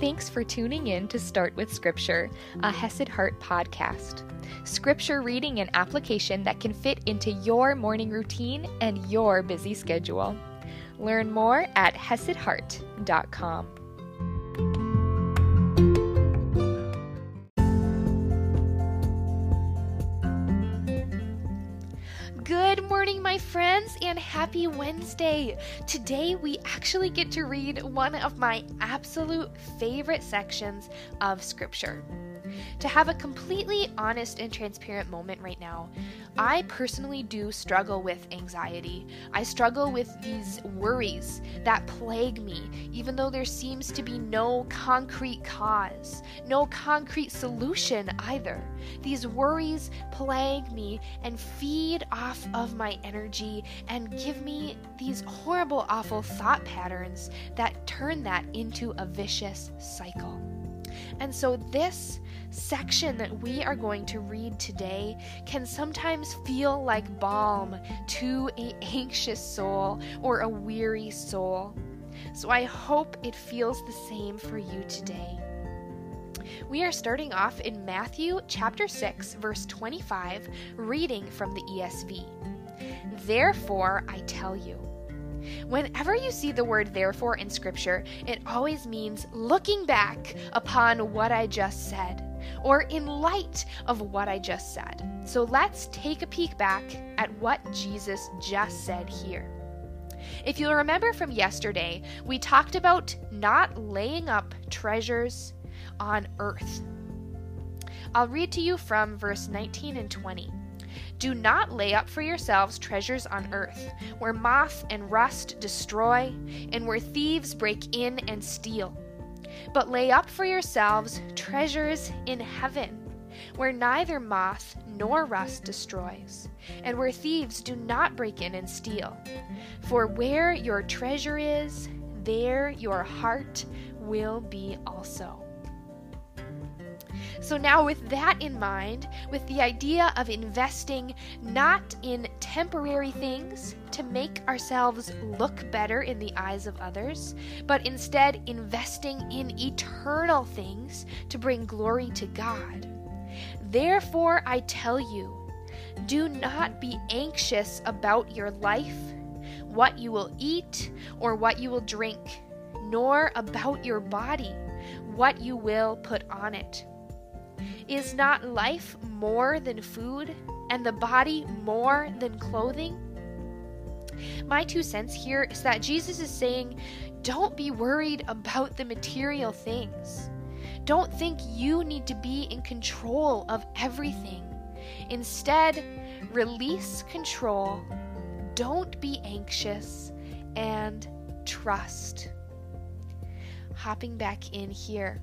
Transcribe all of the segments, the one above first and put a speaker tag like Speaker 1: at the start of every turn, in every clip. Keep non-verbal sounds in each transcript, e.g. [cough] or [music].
Speaker 1: Thanks for tuning in to Start with Scripture, a Hesed Heart podcast. Scripture reading and application that can fit into your morning routine and your busy schedule. Learn more at HesedHeart.com. happy Wednesday! Today we actually get to read one of my absolute favorite sections of Scripture. To have a completely honest and transparent moment right now, I personally do struggle with anxiety. I struggle with these worries that plague me, even though there seems to be no concrete cause, no concrete solution either. These worries plague me and feed off of my energy and give me these horrible, awful thought patterns that turn that into a vicious cycle. And so, this section that we are going to read today can sometimes feel like balm to a [laughs] anxious soul or a weary soul. So I hope it feels the same for you today. We are starting off in Matthew chapter 6 verse 25 reading from the ESV. Therefore I tell you Whenever you see the word therefore in Scripture, it always means looking back upon what I just said or in light of what I just said. So let's take a peek back at what Jesus just said here. If you'll remember from yesterday, we talked about not laying up treasures on earth. I'll read to you from verse 19 and 20. Do not lay up for yourselves treasures on earth, where moth and rust destroy, and where thieves break in and steal but lay up for yourselves treasures in heaven, where neither moth nor rust destroys, and where thieves do not break in and steal. For where your treasure is, there your heart will be also. So, now with that in mind, with the idea of investing not in temporary things to make ourselves look better in the eyes of others, but instead investing in eternal things to bring glory to God. Therefore, I tell you, do not be anxious about your life, what you will eat, or what you will drink, nor about your body, what you will put on it. Is not life more than food, and the body more than clothing? My two cents here is that Jesus is saying, don't be worried about the material things. Don't think you need to be in control of everything. Instead, release control, don't be anxious, and trust. Hopping back in here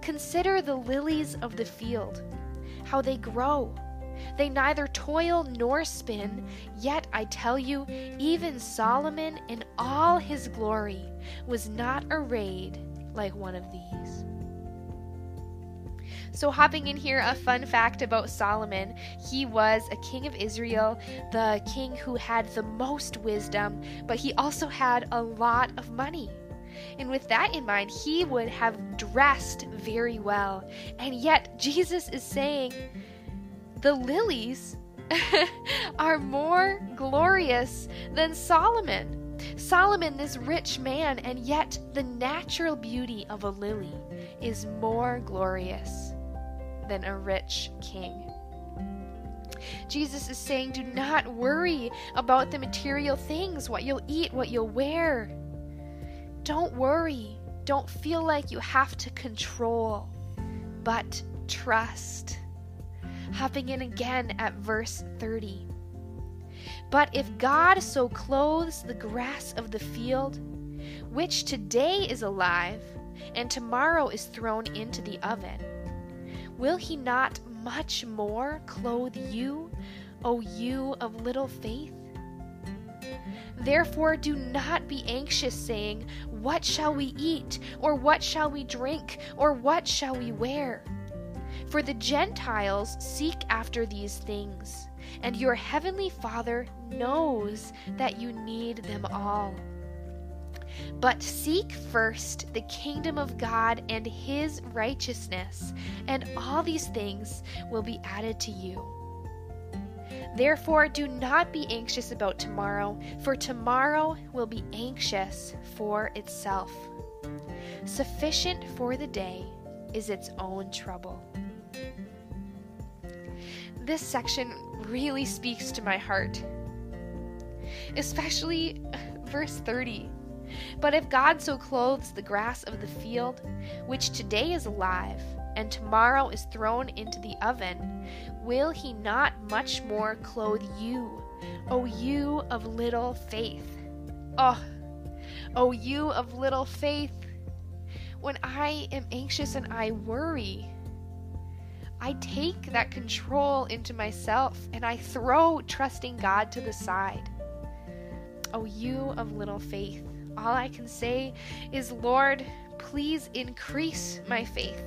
Speaker 1: Consider the lilies of the field, how they grow. They neither toil nor spin, yet I tell you, even Solomon in all his glory was not arrayed like one of these. So, hopping in here, a fun fact about Solomon he was a king of Israel, the king who had the most wisdom, but he also had a lot of money. And with that in mind, he would have dressed very well. And yet, Jesus is saying, the lilies [laughs] are more glorious than Solomon. Solomon, this rich man, and yet the natural beauty of a lily is more glorious than a rich king. Jesus is saying, Do not worry about the material things, what you'll eat, what you'll wear. Don't worry. Don't feel like you have to control, but trust. Hopping in again at verse 30. But if God so clothes the grass of the field, which today is alive and tomorrow is thrown into the oven. Will he not much more clothe you, O you of little faith? Therefore, do not be anxious, saying, What shall we eat? Or what shall we drink? Or what shall we wear? For the Gentiles seek after these things, and your heavenly Father knows that you need them all. But seek first the kingdom of God and his righteousness, and all these things will be added to you. Therefore, do not be anxious about tomorrow, for tomorrow will be anxious for itself. Sufficient for the day is its own trouble. This section really speaks to my heart, especially verse 30. But if God so clothes the grass of the field, which today is alive, and tomorrow is thrown into the oven, will he not much more clothe you, O you of little faith? Oh, O you of little faith! When I am anxious and I worry, I take that control into myself and I throw trusting God to the side. O you of little faith! all I can say is, Lord, please increase my faith.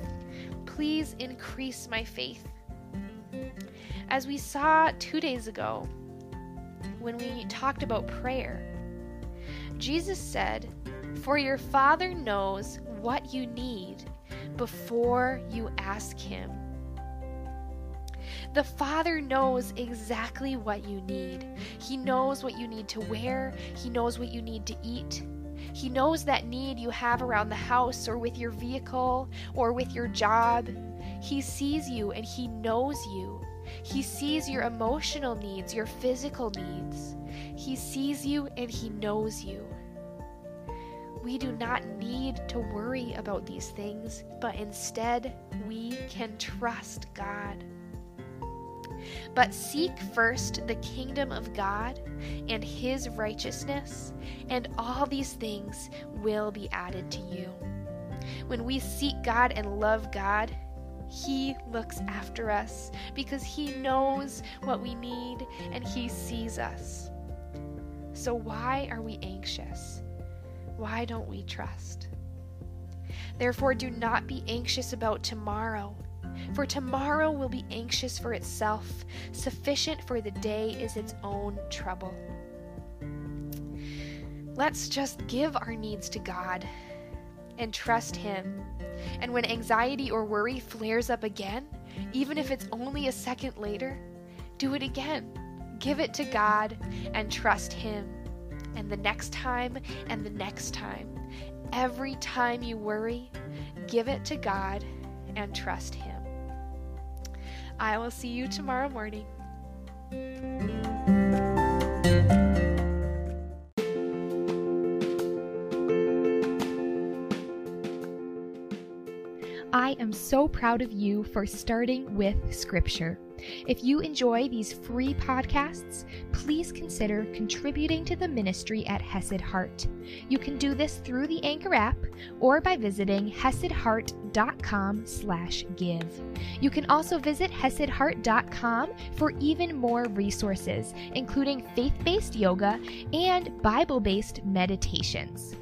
Speaker 1: Please increase my faith. As we saw two days ago when we talked about prayer, Jesus said, For your Father knows what you need before you ask Him. The Father knows exactly what you need. He knows what you need to wear, He knows what you need to eat, he knows that need you have around the house or with your vehicle or with your job. He sees you and He knows you. He sees your emotional needs, your physical needs. He sees you and He knows you. We do not need to worry about these things, but instead we can trust God. But seek first the kingdom of God and his righteousness, and all these things will be added to you. When we seek God and love God, he looks after us because He knows what we need and He sees us. So, why are we anxious? Why don't we trust? Therefore, do not be anxious about tomorrow, for tomorrow will be anxious for itself. Sufficient for the day is its own trouble. Let's just give our needs to God and trust Him. And when anxiety or worry flares up again, even if it's only a second later, do it again. Give it to God and trust Him. And the next time and the next time, every time you worry, give it to God and trust Him. I will see you tomorrow morning. I am so proud of you for starting with Scripture. If you enjoy these free podcasts, please consider contributing to the ministry at Hesed Heart. You can do this through the Anchor app or by visiting hesedheart.com slash give. You can also visit hesedheart.com for even more resources, including faith-based yoga and Bible-based meditations.